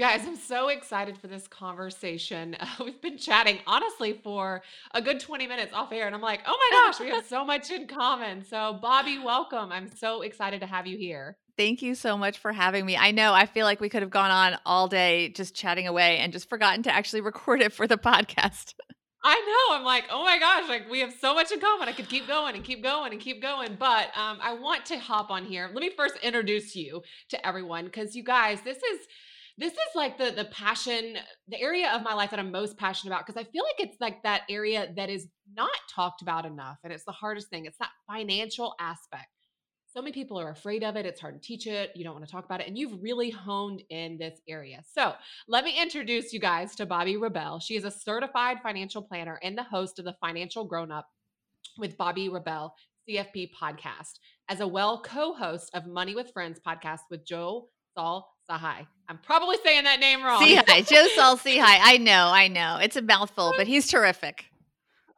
Guys, I'm so excited for this conversation. Uh, we've been chatting honestly for a good 20 minutes off air, and I'm like, oh my gosh, we have so much in common. So, Bobbi, welcome. I'm so excited to have you here. Thank you so much for having me. I know I feel like we could have gone on all day just chatting away and just forgotten to actually record it for the podcast. I know. I'm like, oh my gosh, like we have so much in common. I could keep going and keep going and keep going. But um, I want to hop on here. Let me first introduce you to everyone because you guys, this is this is like the the passion the area of my life that i'm most passionate about because i feel like it's like that area that is not talked about enough and it's the hardest thing it's that financial aspect. So many people are afraid of it it's hard to teach it you don't want to talk about it and you've really honed in this area. So let me introduce you guys to bobbi rebell she is a certified financial planner and the host of the financial grown up with bobbi rebell cfp podcast. As a well co-host of money with friends podcast with joe Saul Sahai. I'm probably saying that name wrong. Sihai, Joe Saul Sihai. I know, I know. It's a mouthful, but he's terrific.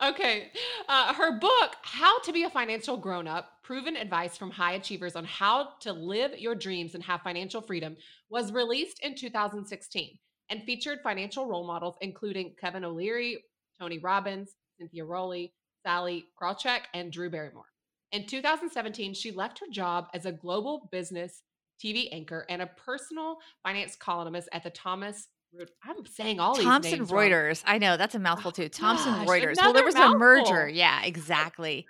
Okay. Uh, her book, How to Be a Financial Grown Up Proven Advice from High Achievers on How to Live Your Dreams and Have Financial Freedom, was released in 2016 and featured financial role models including Kevin O'Leary, Tony Robbins, Cynthia Rowley, Sallie Krawcheck, and Drew Barrymore. In 2017, she left her job as a global business TV anchor, and a personal finance columnist at the Thomas. I'm saying all these Thomson Reuters. Wrong. I know that's a mouthful oh, too. Thomson gosh, Reuters. Well, there was mouthful. a merger. Yeah, exactly.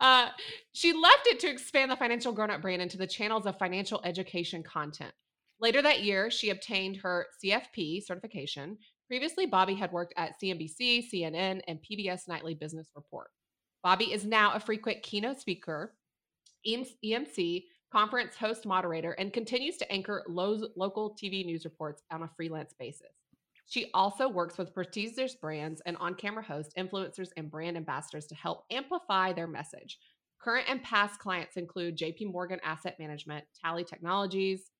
Uh, she left it to expand the financial grown up brand into the channels of financial education content. Later that year, she obtained her CFP certification. Previously, Bobbi had worked at CNBC, CNN, and PBS Nightly Business Report. Bobby is now a frequent keynote speaker, EMC, conference host moderator, and continues to anchor local TV news reports on a freelance basis. She also works with prestigious brands and on camera hosts, influencers, and brand ambassadors to help amplify their message. Current and past clients include JP Morgan Asset Management, Tally Technologies,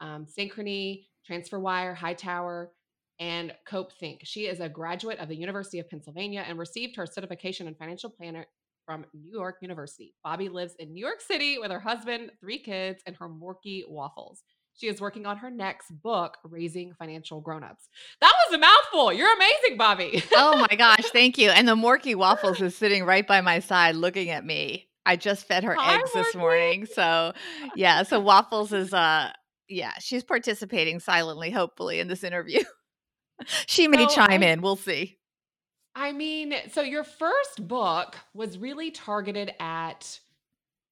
um, Synchrony, TransferWise, Hightower, and Cope Think. She is a graduate of the University of Pennsylvania and received her certification in financial planner from New York University. Bobbi lives in New York City with her husband, three kids, and her Morky waffles. She is working on her next book, Raising Financial Grownups. That was a mouthful. You're amazing, Bobbi. oh my gosh, thank you. And the Morky waffles is sitting right by my side looking at me. I just fed her Hi, eggs Morky. this morning. So, yeah, so waffles is uh yeah, she's participating silently hopefully in this interview. she may so chime I, in. We'll see. I mean, so your first book was really targeted at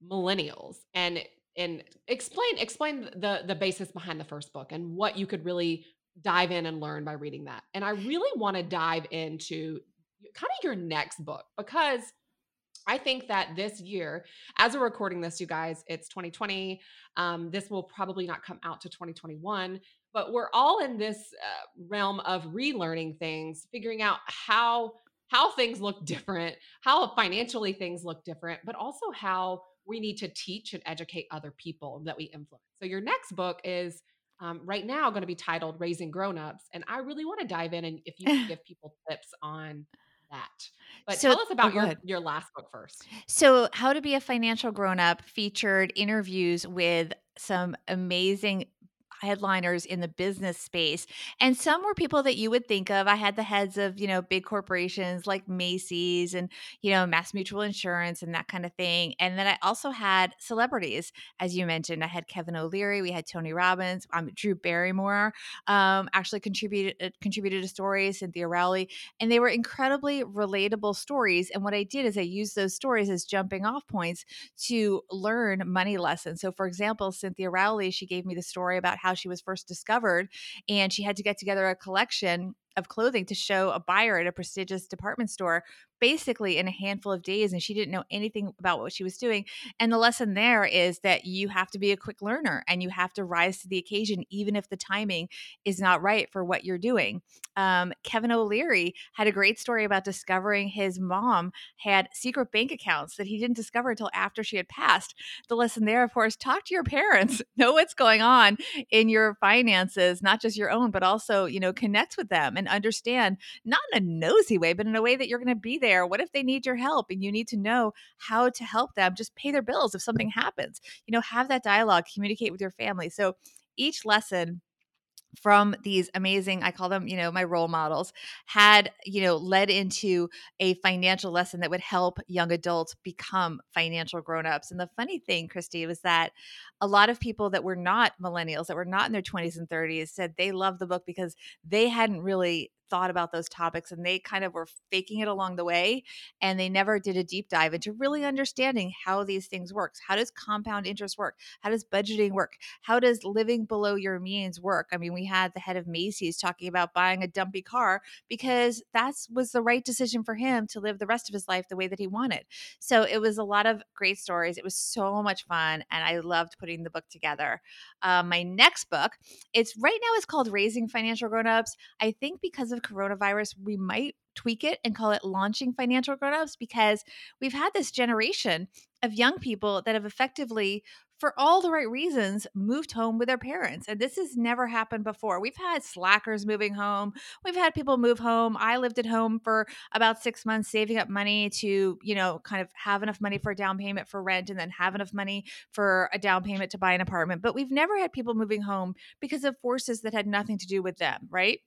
millennials and and explain explain the the basis behind the first book and what you could really dive in and learn by reading that. And I really want to dive into kind of your next book because I think that this year, as we're recording this, you guys, it's 2020. Um, this will probably not come out to 2021 but we're all in this uh, realm of relearning things figuring out how how things look different how financially things look different but also how we need to teach and educate other people that we influence. So your next book is um, right now going to be titled raising grown-ups and i really want to dive in and if you can give people tips on that. But so, tell us about oh, your, your last book first. So, How to Be a Financial Grown Up featured interviews with some amazing headliners in the business space. And some were people that you would think of. I had the heads of, you know, big corporations like Macy's and, you know, Mass Mutual Insurance and that kind of thing. And then I also had celebrities, as you mentioned. I had Kevin O'Leary, we had Tony Robbins, um, Drew Barrymore um, actually contributed uh, contributed a story, Cynthia Rowley, and they were incredibly relatable stories. And what I did is I used those stories as jumping off points to learn money lessons. So, for example, Cynthia Rowley, she gave me the story about how how she was first discovered. And she had to get together a collection of clothing to show a buyer at a prestigious department store basically in a handful of days and she didn't know anything about what she was doing and the lesson there is that you have to be a quick learner and you have to rise to the occasion even if the timing is not right for what you're doing. Um, kevin o'leary had a great story about discovering his mom had secret bank accounts that he didn't discover until after she had passed. The lesson there of course talk to your parents know what's going on in your finances not just your own but also you know connect with them and understand not in a nosy way but in a way that you're going to be there What if they need your help and you need to know how to help them just pay their bills if something happens? You know, have that dialogue, communicate with your family. So each lesson from these amazing i call them you know my role models had you know led into a financial lesson that would help young adults become financial grown-ups and the funny thing kristy was that a lot of people that were not millennials that were not in their 20s and 30s said they loved the book because they hadn't really thought about those topics and they kind of were faking it along the way and they never did a deep dive into really understanding how these things work how does compound interest work? How does budgeting work? How does living below your means work? I mean we had the head of macy's talking about buying a dumpy car because that was the right decision for him to live the rest of his life the way that he wanted. So it was a lot of great stories. It was so much fun and i loved putting the book together. Uh, my next book it's right now it's called raising financial grown-ups. I think because of coronavirus, we might tweak it and call it launching financial grown-ups because we've had this generation of young people that have effectively for all the right reasons moved home with their parents and this has never happened before. We've had slackers moving home. We've had people move home. I lived at home for about six months saving up money to you know kind of have enough money for a down payment for rent and then have enough money for a down payment to buy an apartment. But we've never had people moving home because of forces that had nothing to do with them right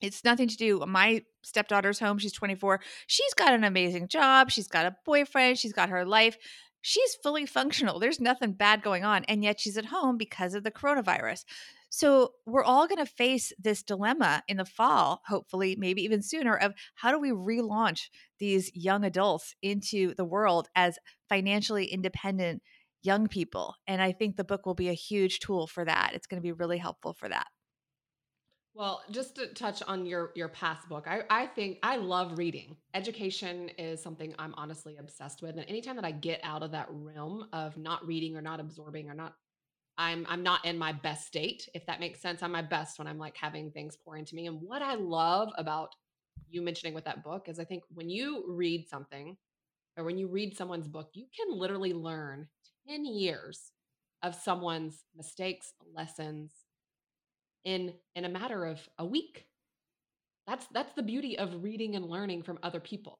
it's nothing to do. My stepdaughter's home. She's 24. She's got an amazing job. She's got a boyfriend. She's got her life. She's fully functional. There's nothing bad going on. And yet she's at home because of the coronavirus. So we're all going to face this dilemma in the fall, hopefully, maybe even sooner, of how do we relaunch these young adults into the world as financially independent young people? And I think the book will be a huge tool for that. It's going to be really helpful for that. Well, just to touch on your your past book, I, I think I love reading. Education is something I'm honestly obsessed with. And anytime that I get out of that realm of not reading or not absorbing or not I'm I'm not in my best state, if that makes sense. I'm my best when I'm like having things pour into me. And what I love about you mentioning with that book is I think when you read something or when you read someone's book, you can literally learn 10 years of someone's mistakes, lessons, in in a matter of a week. That's that's the beauty of reading and learning from other people.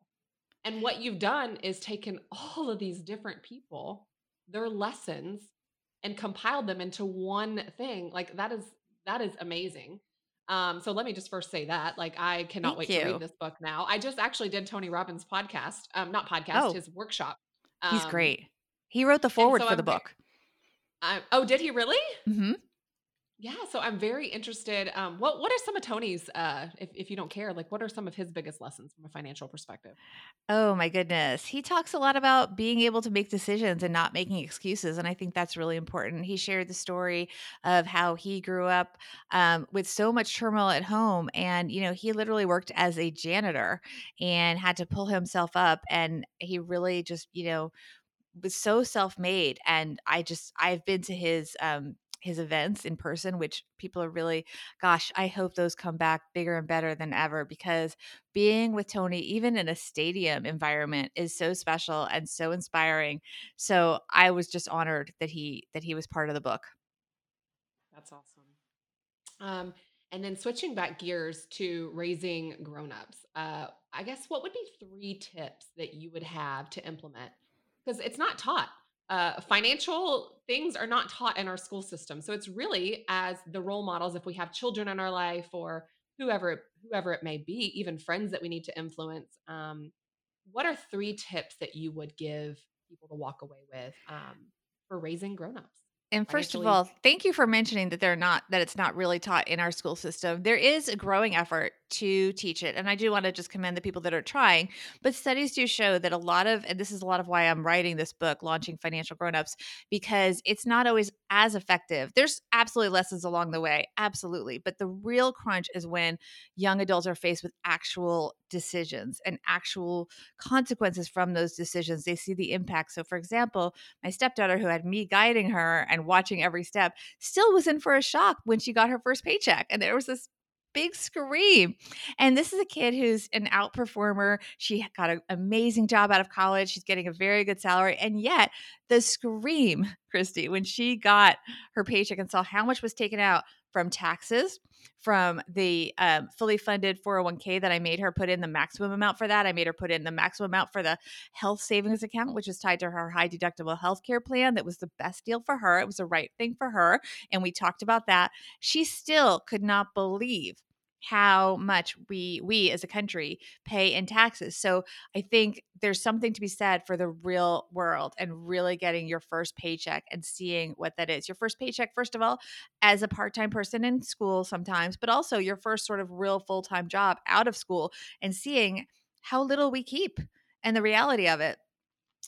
And what you've done is taken all of these different people, their lessons and compiled them into one thing. Like that is that is amazing. Um, so let me just first say that, like, I cannot Thank wait to read this book now. I just actually did Tony Robbins' podcast, um, not podcast, Oh, his workshop. he's Um, great. He wrote the forward so for the I'm, ve- book. I, oh, did he really? Mm hmm Yeah, so I'm very interested. Um, what what are some of Tony's, uh, if if you don't care, like what are some of his biggest lessons from a financial perspective? Oh my goodness. He talks a lot about being able to make decisions and not making excuses. And I think that's really important. He shared the story of how he grew up um, with so much turmoil at home. And, you know, he literally worked as a janitor and had to pull himself up. And he really just, you know, was so self-made and I just I've been to his um his events in person which people are really gosh I hope those come back bigger and better than ever because being with Tony even in a stadium environment is so special and so inspiring so I was just honored that he that he was part of the book That's awesome. Um, and then switching back gears to raising grown-ups, uh, I guess what would be three tips that you would have to implement? Because it's not taught. Uh, financial things are not taught in our school system. So it's really as the role models, if we have children in our life or whoever it- whoever it may be, even friends that we need to influence. Um, what are three tips that you would give people to walk away with um, for raising grown-ups And first of all, thank you for mentioning that they're not that it's not really taught in our school system. There is a growing effort to teach it, and I do want to just commend the people that are trying. But studies do show that a lot of, and this is a lot of why I'm writing this book, launching financial grownups, because it's not always as effective. There's absolutely lessons along the way, absolutely, but the real crunch is when young adults are faced with actual decisions and actual consequences from those decisions. They see the impact. So, for example, my stepdaughter, who had me guiding her and watching every step, still was in for a shock when she got her first paycheck. And there was this big scream. And this is a kid who's an outperformer. She got an amazing job out of college. She's getting a very good salary. And yet, the scream, Kristy, when she got her paycheck and saw how much was taken out from taxes, from the um, fully funded 401k that I made her put in the maximum amount for that. I made her put in the maximum amount for the health savings account, which is tied to her high deductible health care plan. That was the best deal for her. It was the right thing for her. And we talked about that. She still could not believe how much we we as a country pay in taxes. So I think there's something to be said for the real world and really getting your first paycheck and seeing what that is. Your first paycheck first of all as a part-time person in school sometimes, but also your first sort of real full-time job out of school and seeing how little we keep and the reality of it.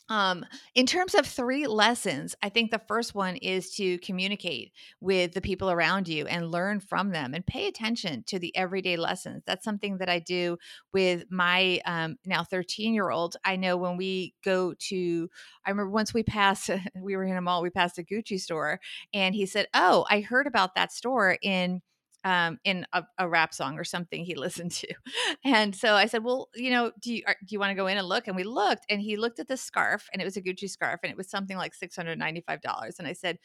Um, in terms of three lessons, I think the first one is to communicate with the people around you and learn from them and pay attention to the everyday lessons. That's something that I do with my um, now 13 year old. I know when we go to, I remember once we passed, we were in a mall, we passed a Gucci store, and he said, Oh, I heard about that store in um, in a, a, rap song or something he listened to. And so I said, "Well, you know, do you are, do you want to go in and look?" And we looked, and he looked at the scarf, and it was a Gucci scarf, and it was something like six hundred ninety five dollars. And I said,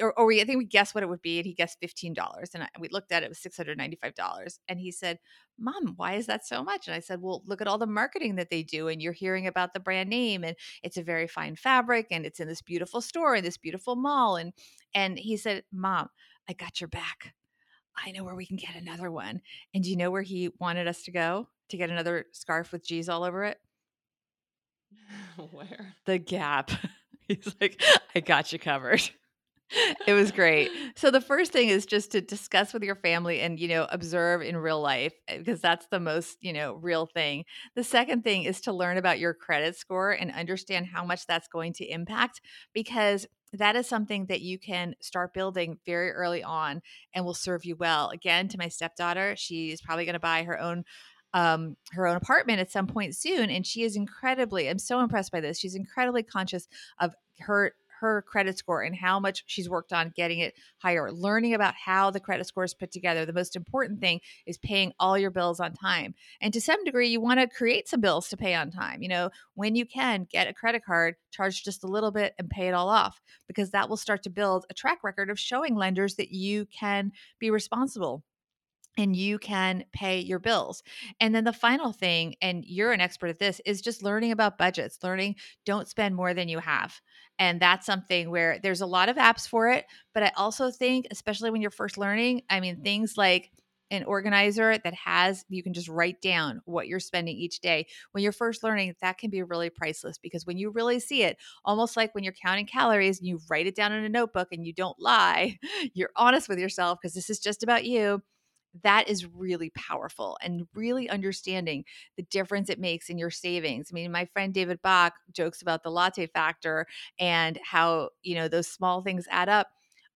or, or, we I think we guessed what it would be, and he guessed fifteen dollars. And I, we looked at it, it was six hundred ninety five dollars. And he said, "Mom, why is that so much?" And I said, "Well, look at all the marketing that they do, and you're hearing about the brand name, and it's a very fine fabric, and it's in this beautiful store in this beautiful mall." And and he said, "Mom, I got your back." I know where we can get another one. And do you know where he wanted us to go to get another scarf with G's all over it? where? The Gap. He's like, I got you covered. it was great. So the first thing is just to discuss with your family and you know observe in real life eh, because that's the most, you know, real thing. The second thing is to learn about your credit score and understand how much that's going to impact because that is something that you can start building very early on and will serve you well. Again, to my stepdaughter, she's probably going to buy her own um her own apartment at some point soon and she is incredibly I'm so impressed by this. She's incredibly conscious of her her credit score and how much she's worked on getting it higher, learning about how the credit score is put together. The most important thing is paying all your bills on time. And to some degree, you want to create some bills to pay on time. You know, when you can, get a credit card, charge just a little bit and pay it all off because that will start to build a track record of showing lenders that you can be responsible and you can pay your bills. And then the final thing, and you're an expert at this, is just learning about budgets, learning don't spend more than you have. And that's something where there's a lot of apps for it. But I also think, especially when you're first learning, I mean, things like an organizer that has you can just write down what you're spending each day when you're first learning that can be really priceless because when you really see it almost like when you're counting calories and you write it down in a notebook and you don't lie you're honest with yourself because this is just about you that is really powerful and really understanding the difference it makes in your savings. I mean, my friend David Bach jokes about the latte factor and how, you know, those small things add up.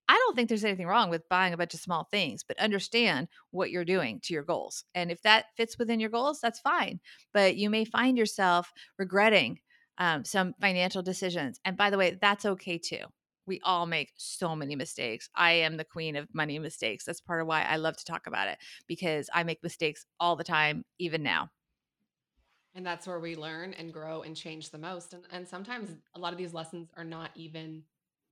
I don't think there's anything wrong with buying a bunch of small things, but understand what you're doing to your goals. And if that fits within your goals, that's fine. But you may find yourself regretting um, some financial decisions. And by the way, that's okay too we all make so many mistakes. I am the queen of money mistakes. That's part of why I love to talk about it because I make mistakes all the time, even now. And that's where we learn and grow and change the most. And, and sometimes a lot of these lessons are not even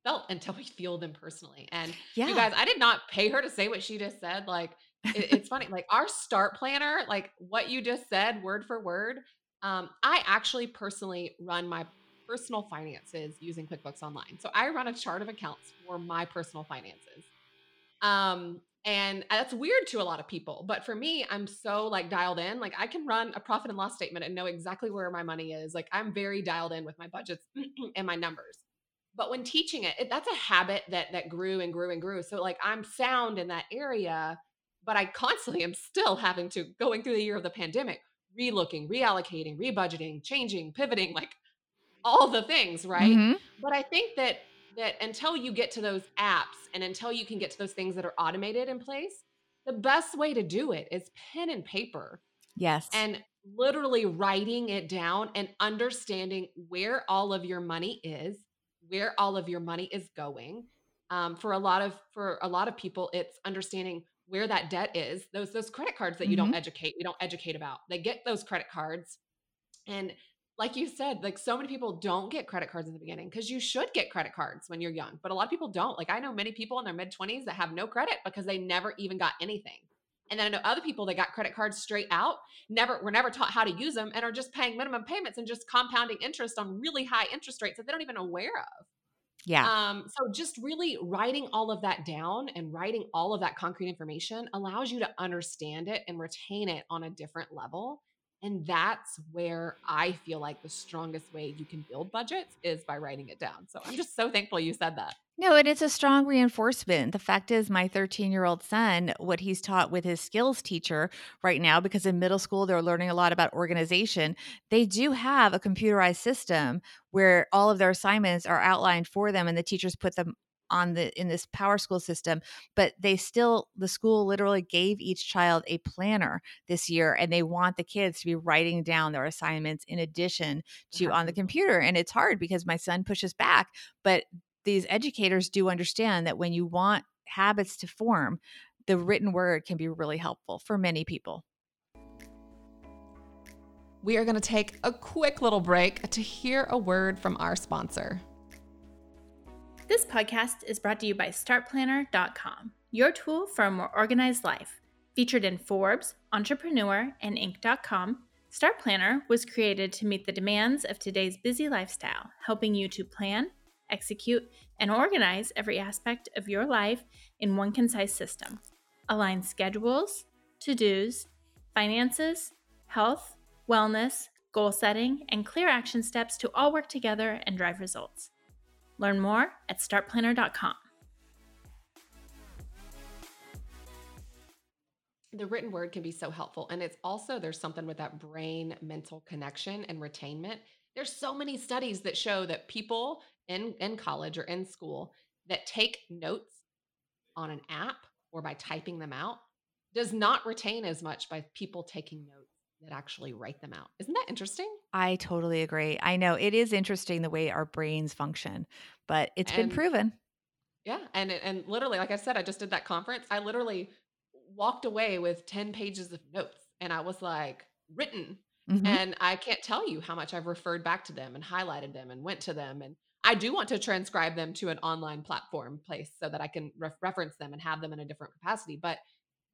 felt until we feel them personally. And yeah. you guys, I did not pay her to say what she just said. Like, it, it's funny, like our start planner, like what you just said, word for word. Um, I actually personally run my personal finances using QuickBooks Online. So I run a chart of accounts for my personal finances. Um, and that's weird to a lot of people, but for me, I'm so like dialed in. Like I can run a profit and loss statement and know exactly where my money is. Like I'm very dialed in with my budgets and my numbers. But when teaching it, it, that's a habit that that grew and grew and grew. So like I'm sound in that area, but I constantly am still having to going through the year of the pandemic, relooking, reallocating, rebudgeting, changing, pivoting, like all the things, right? Mm-hmm. But I think that that until you get to those apps and until you can get to those things that are automated in place, the best way to do it is pen and paper. Yes. And literally writing it down and understanding where all of your money is, where all of your money is going. Um, for a lot of for a lot of people, it's understanding where that debt is. Those those credit cards that you mm-hmm. don't educate, we don't educate about. They get those credit cards and like you said, like so many people don't get credit cards in the beginning because you should get credit cards when you're young, but a lot of people don't. Like I know many people in their mid 20s that have no credit because they never even got anything. And then I know other people that got credit cards straight out, never were never taught how to use them and are just paying minimum payments and just compounding interest on really high interest rates that they don't even aware of. Yeah. Um, so just really writing all of that down and writing all of that concrete information allows you to understand it and retain it on a different level. And that's where I feel like the strongest way you can build budgets is by writing it down. So I'm just so thankful you said that. No, and it's a strong reinforcement. The fact is, my 13 year old son, what he's taught with his skills teacher right now, because in middle school they're learning a lot about organization, they do have a computerized system where all of their assignments are outlined for them and the teachers put them on the in this power school system but they still the school literally gave each child a planner this year and they want the kids to be writing down their assignments in addition to on the computer and it's hard because my son pushes back but these educators do understand that when you want habits to form the written word can be really helpful for many people. We are going to take a quick little break to hear a word from our sponsor this podcast is brought to you by StartPlanner.com, your tool for a more organized life. Featured in Forbes, Entrepreneur, and Inc.com, Start Planner was created to meet the demands of today's busy lifestyle, helping you to plan, execute, and organize every aspect of your life in one concise system. Align schedules, to dos, finances, health, wellness, goal setting, and clear action steps to all work together and drive results. Learn more at startplanner.com. The written word can be so helpful. And it's also, there's something with that brain mental connection and retainment. There's so many studies that show that people in, in college or in school that take notes on an app or by typing them out does not retain as much by people taking notes that actually write them out. Isn't that interesting? I totally agree. I know it is interesting the way our brains function, but it's and, been proven. Yeah, and and literally like I said I just did that conference. I literally walked away with 10 pages of notes and I was like written mm-hmm. and I can't tell you how much I've referred back to them and highlighted them and went to them and I do want to transcribe them to an online platform place so that I can re- reference them and have them in a different capacity, but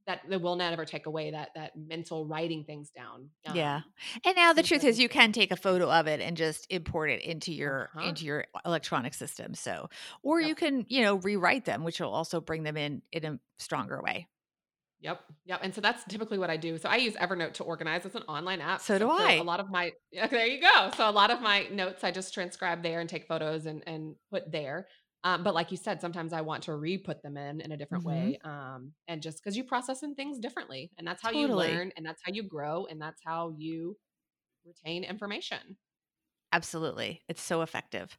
that, that will never take away that that mental writing things down. Um, yeah. And now the truth is you can take a photo of it and just import it into your uh-huh. into your electronic system. So or yep. you can, you know, rewrite them, which will also bring them in in a stronger way. Yep. Yep. And so that's typically what I do. So I use Evernote to organize. It's an online app. So do so I. A lot of my yeah, there you go. So a lot of my notes I just transcribe there and take photos and and put there. Um, but like you said, sometimes I want to re-put them in in a different mm-hmm. way. Um, and just because you process in things differently, and that's how totally. you learn, and that's how you grow, and that's how you retain information. Absolutely, it's so effective.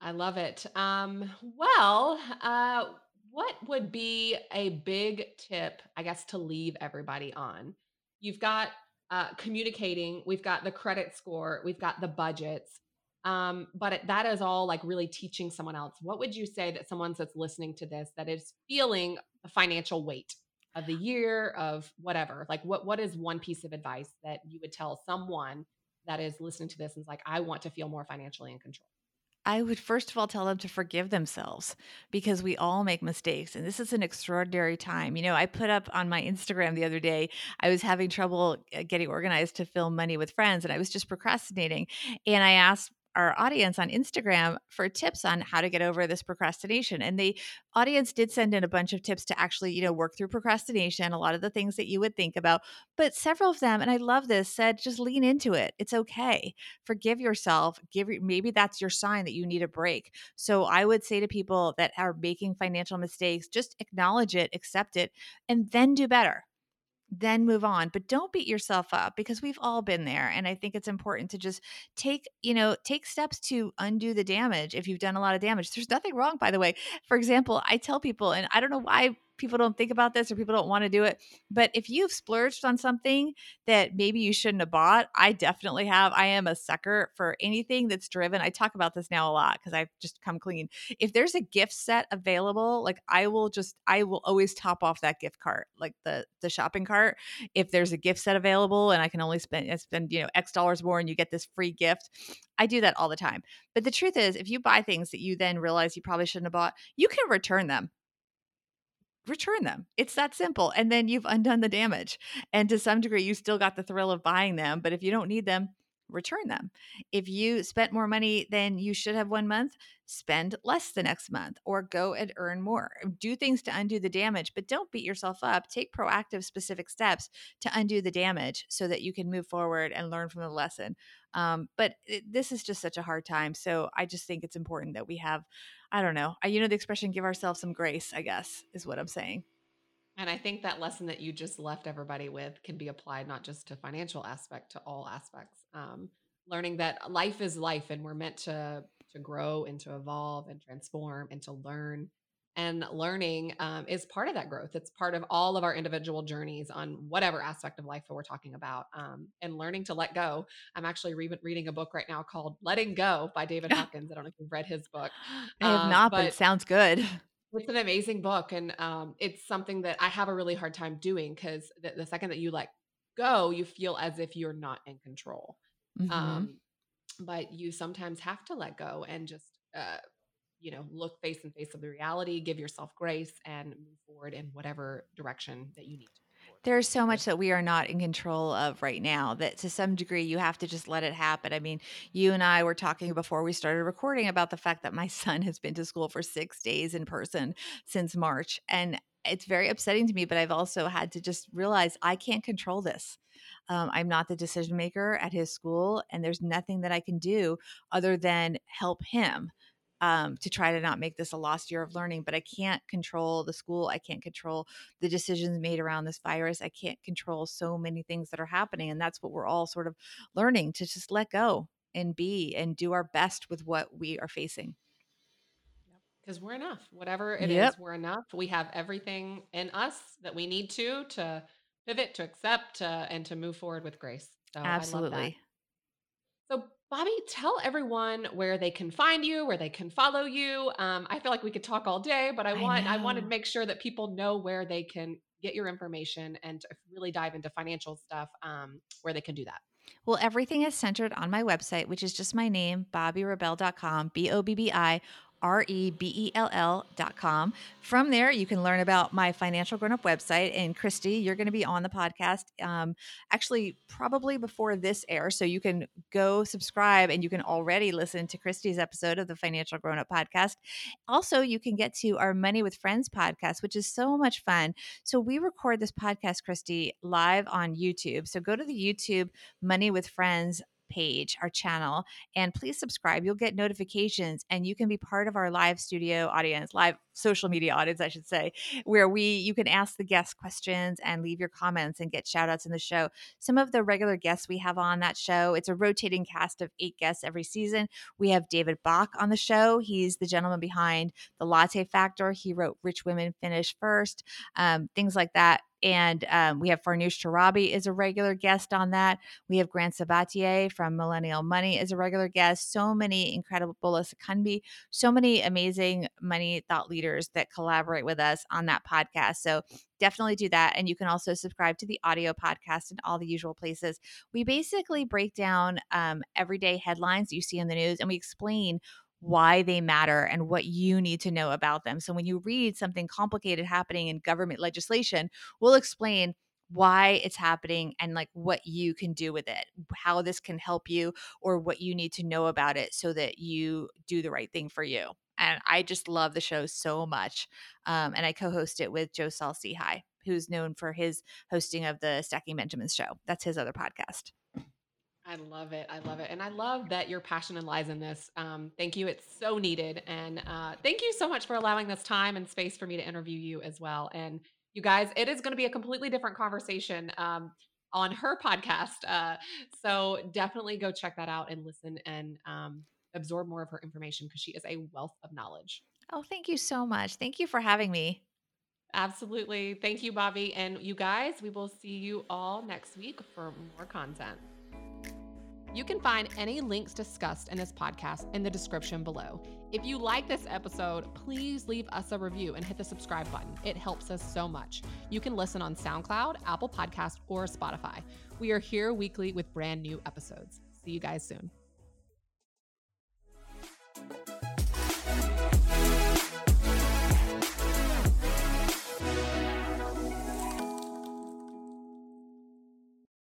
I love it. Um, well, uh, what would be a big tip, I guess, to leave everybody on? You've got uh, communicating, we've got the credit score, we've got the budgets. Um, but that is all like really teaching someone else. What would you say that someone that's listening to this that is feeling the financial weight of the year of whatever? Like, what what is one piece of advice that you would tell someone that is listening to this and is like, I want to feel more financially in control? I would first of all tell them to forgive themselves because we all make mistakes. And this is an extraordinary time. You know, I put up on my Instagram the other day, I was having trouble uh, getting organized to film money with friends and I was just procrastinating. And I asked our audience on Instagram for tips on how to get over this procrastination. And the audience did send in a bunch of tips to actually, you know, work through procrastination, a lot of the things that you would think about. But several of them, and I love this, said just lean into it. It's okay. Forgive yourself. Give maybe that's your sign that you need a break. So I would say to people that are making financial mistakes, just acknowledge it, accept it, and then do better then move on but don't beat yourself up because we've all been there and i think it's important to just take you know take steps to undo the damage if you've done a lot of damage. There's nothing wrong by the way. For example i tell people and i don't know why people don't think about this or people don't want to do it. But if you've splurged on something that maybe you shouldn't have bought, I definitely have. I am a sucker for anything that's driven. I talk about this now a lot because I've just come clean. If there's a gift set available, like I will just I will always top off that gift cart, like the the shopping cart. If there's a gift set available and I can only spend spend, you know, X dollars more and you get this free gift, I do that all the time. But the truth is, if you buy things that you then realize you probably shouldn't have bought, you can return them return them. It's that simple. And then you've undone the damage. And to some degree, you still got the thrill of buying them. But if you don't need them, return them. If you spent more money than you should have one month, spend less the next month or go and earn more. Do things to undo the damage, but don't beat yourself up. Take proactive, specific steps to undo the damage so that you can move forward and learn from the lesson. Um, but it, this is just such a hard time. So I just think it's important that we have I don't know. You know the expression give ourselves some grace, I guess, is what I'm saying. And I think that lesson that you just left everybody with can be applied not just to financial aspect, to all aspects. Um, learning that life is life and we're meant to to grow and to evolve and transform and to learn. And learning um, is part of that growth. It's part of all of our individual journeys on whatever aspect of life that we're talking about um, and learning to let go. I'm actually re- reading a book right now called letting go by david hawkins. I don't know if you've read his book. I have um, not but, but, it sounds good it's an amazing book and um, it's something that i have a really hard time doing because the, the, second that you let go you feel as if you're not in control mm-hmm. Um, but you sometimes have to let go and just uh, you know, look face and face of the reality, give yourself grace, and move forward in whatever direction that you need to. There's so much that we are not in control of right now that to some degree you have to just let it happen. I mean, you and I were talking before we started recording about the fact that my son has been to school for six days in person since March. And it's very upsetting to me, but I've also had to just realize I can't control this. Um, I'm not the decision maker at his school, and there's nothing that I can do other than help him um, to try to not make this a lost year of learning. But I can't control the school. I can't control the decisions made around this virus. I can't control so many things that are happening. And that's what we're all sort of learning to just let go and be and do our best with what we are facing. Because we're enough. Whatever it yep. is, we're enough. We have everything in us that we need to to pivot, to accept, uh, and to move forward with grace. So Absolutely. So Bobbi, tell everyone where they can find you, where they can follow you. Um, I feel like we could talk all day, but I want I, I want to make sure that people know where they can get your information and really dive into financial stuff, um, where they can do that. Well, everything is centered on my website, which is just my name, bobbirebell.com, B O B B I R E B E L L dot com. From there, you can learn about my financial grown up website. And Kristy, you're going to be on the podcast um, actually probably before this air. So you can go subscribe and you can already listen to Kristy's episode of the Financial Grown Up podcast. Also, you can get to our Money with Friends podcast, which is so much fun. So we record this podcast, Kristy, live on YouTube. So go to the YouTube Money with Friends page, our channel, and please subscribe. You'll get notifications and you can be part of our live studio audience, live social media audience, I should say, where we you can ask the guests questions and leave your comments and get shout outs in the show. Some of the regular guests we have on that show, it's a rotating cast of eight guests every season. We have David Bach on the show. He's the gentleman behind the Latte Factor. He wrote Rich Women Finish First, um, things like that and um, we have Farnoosh Torabi is a regular guest on that. We have Grant Sabatier from Millennial Money is a regular guest. So many incredible Bola Sokunbi, so many amazing money thought leaders that collaborate with us on that podcast. So definitely do that. And you can also subscribe to the audio podcast in all the usual places. We basically break down um, everyday headlines you see in the news and we explain why they matter and what you need to know about them. So when you read something complicated happening in government legislation, we'll explain why it's happening and like what you can do with it, how this can help you, or what you need to know about it so that you do the right thing for you. And I just love the show so much. Um, and I co host it with Joe Saul-Sehy, who's known for his hosting of the Stacking Benjamins show. That's his other podcast. I love it. I love it. And I love that your passion lies in this. Um, thank you. It's so needed. And uh, thank you so much for allowing this time and space for me to interview you as well. And you guys, it is going to be a completely different conversation um, on her podcast. Uh, so definitely go check that out and listen and um, absorb more of her information because she is a wealth of knowledge. Oh, thank you so much. Thank you for having me. Absolutely. Thank you, Bobbi. And you guys, we will see you all next week for more content. You can find any links discussed in this podcast in the description below. If you like this episode, please leave us a review and hit the subscribe button. It helps us so much. You can listen on SoundCloud, Apple Podcast, or Spotify. We are here weekly with brand new episodes. See you guys soon.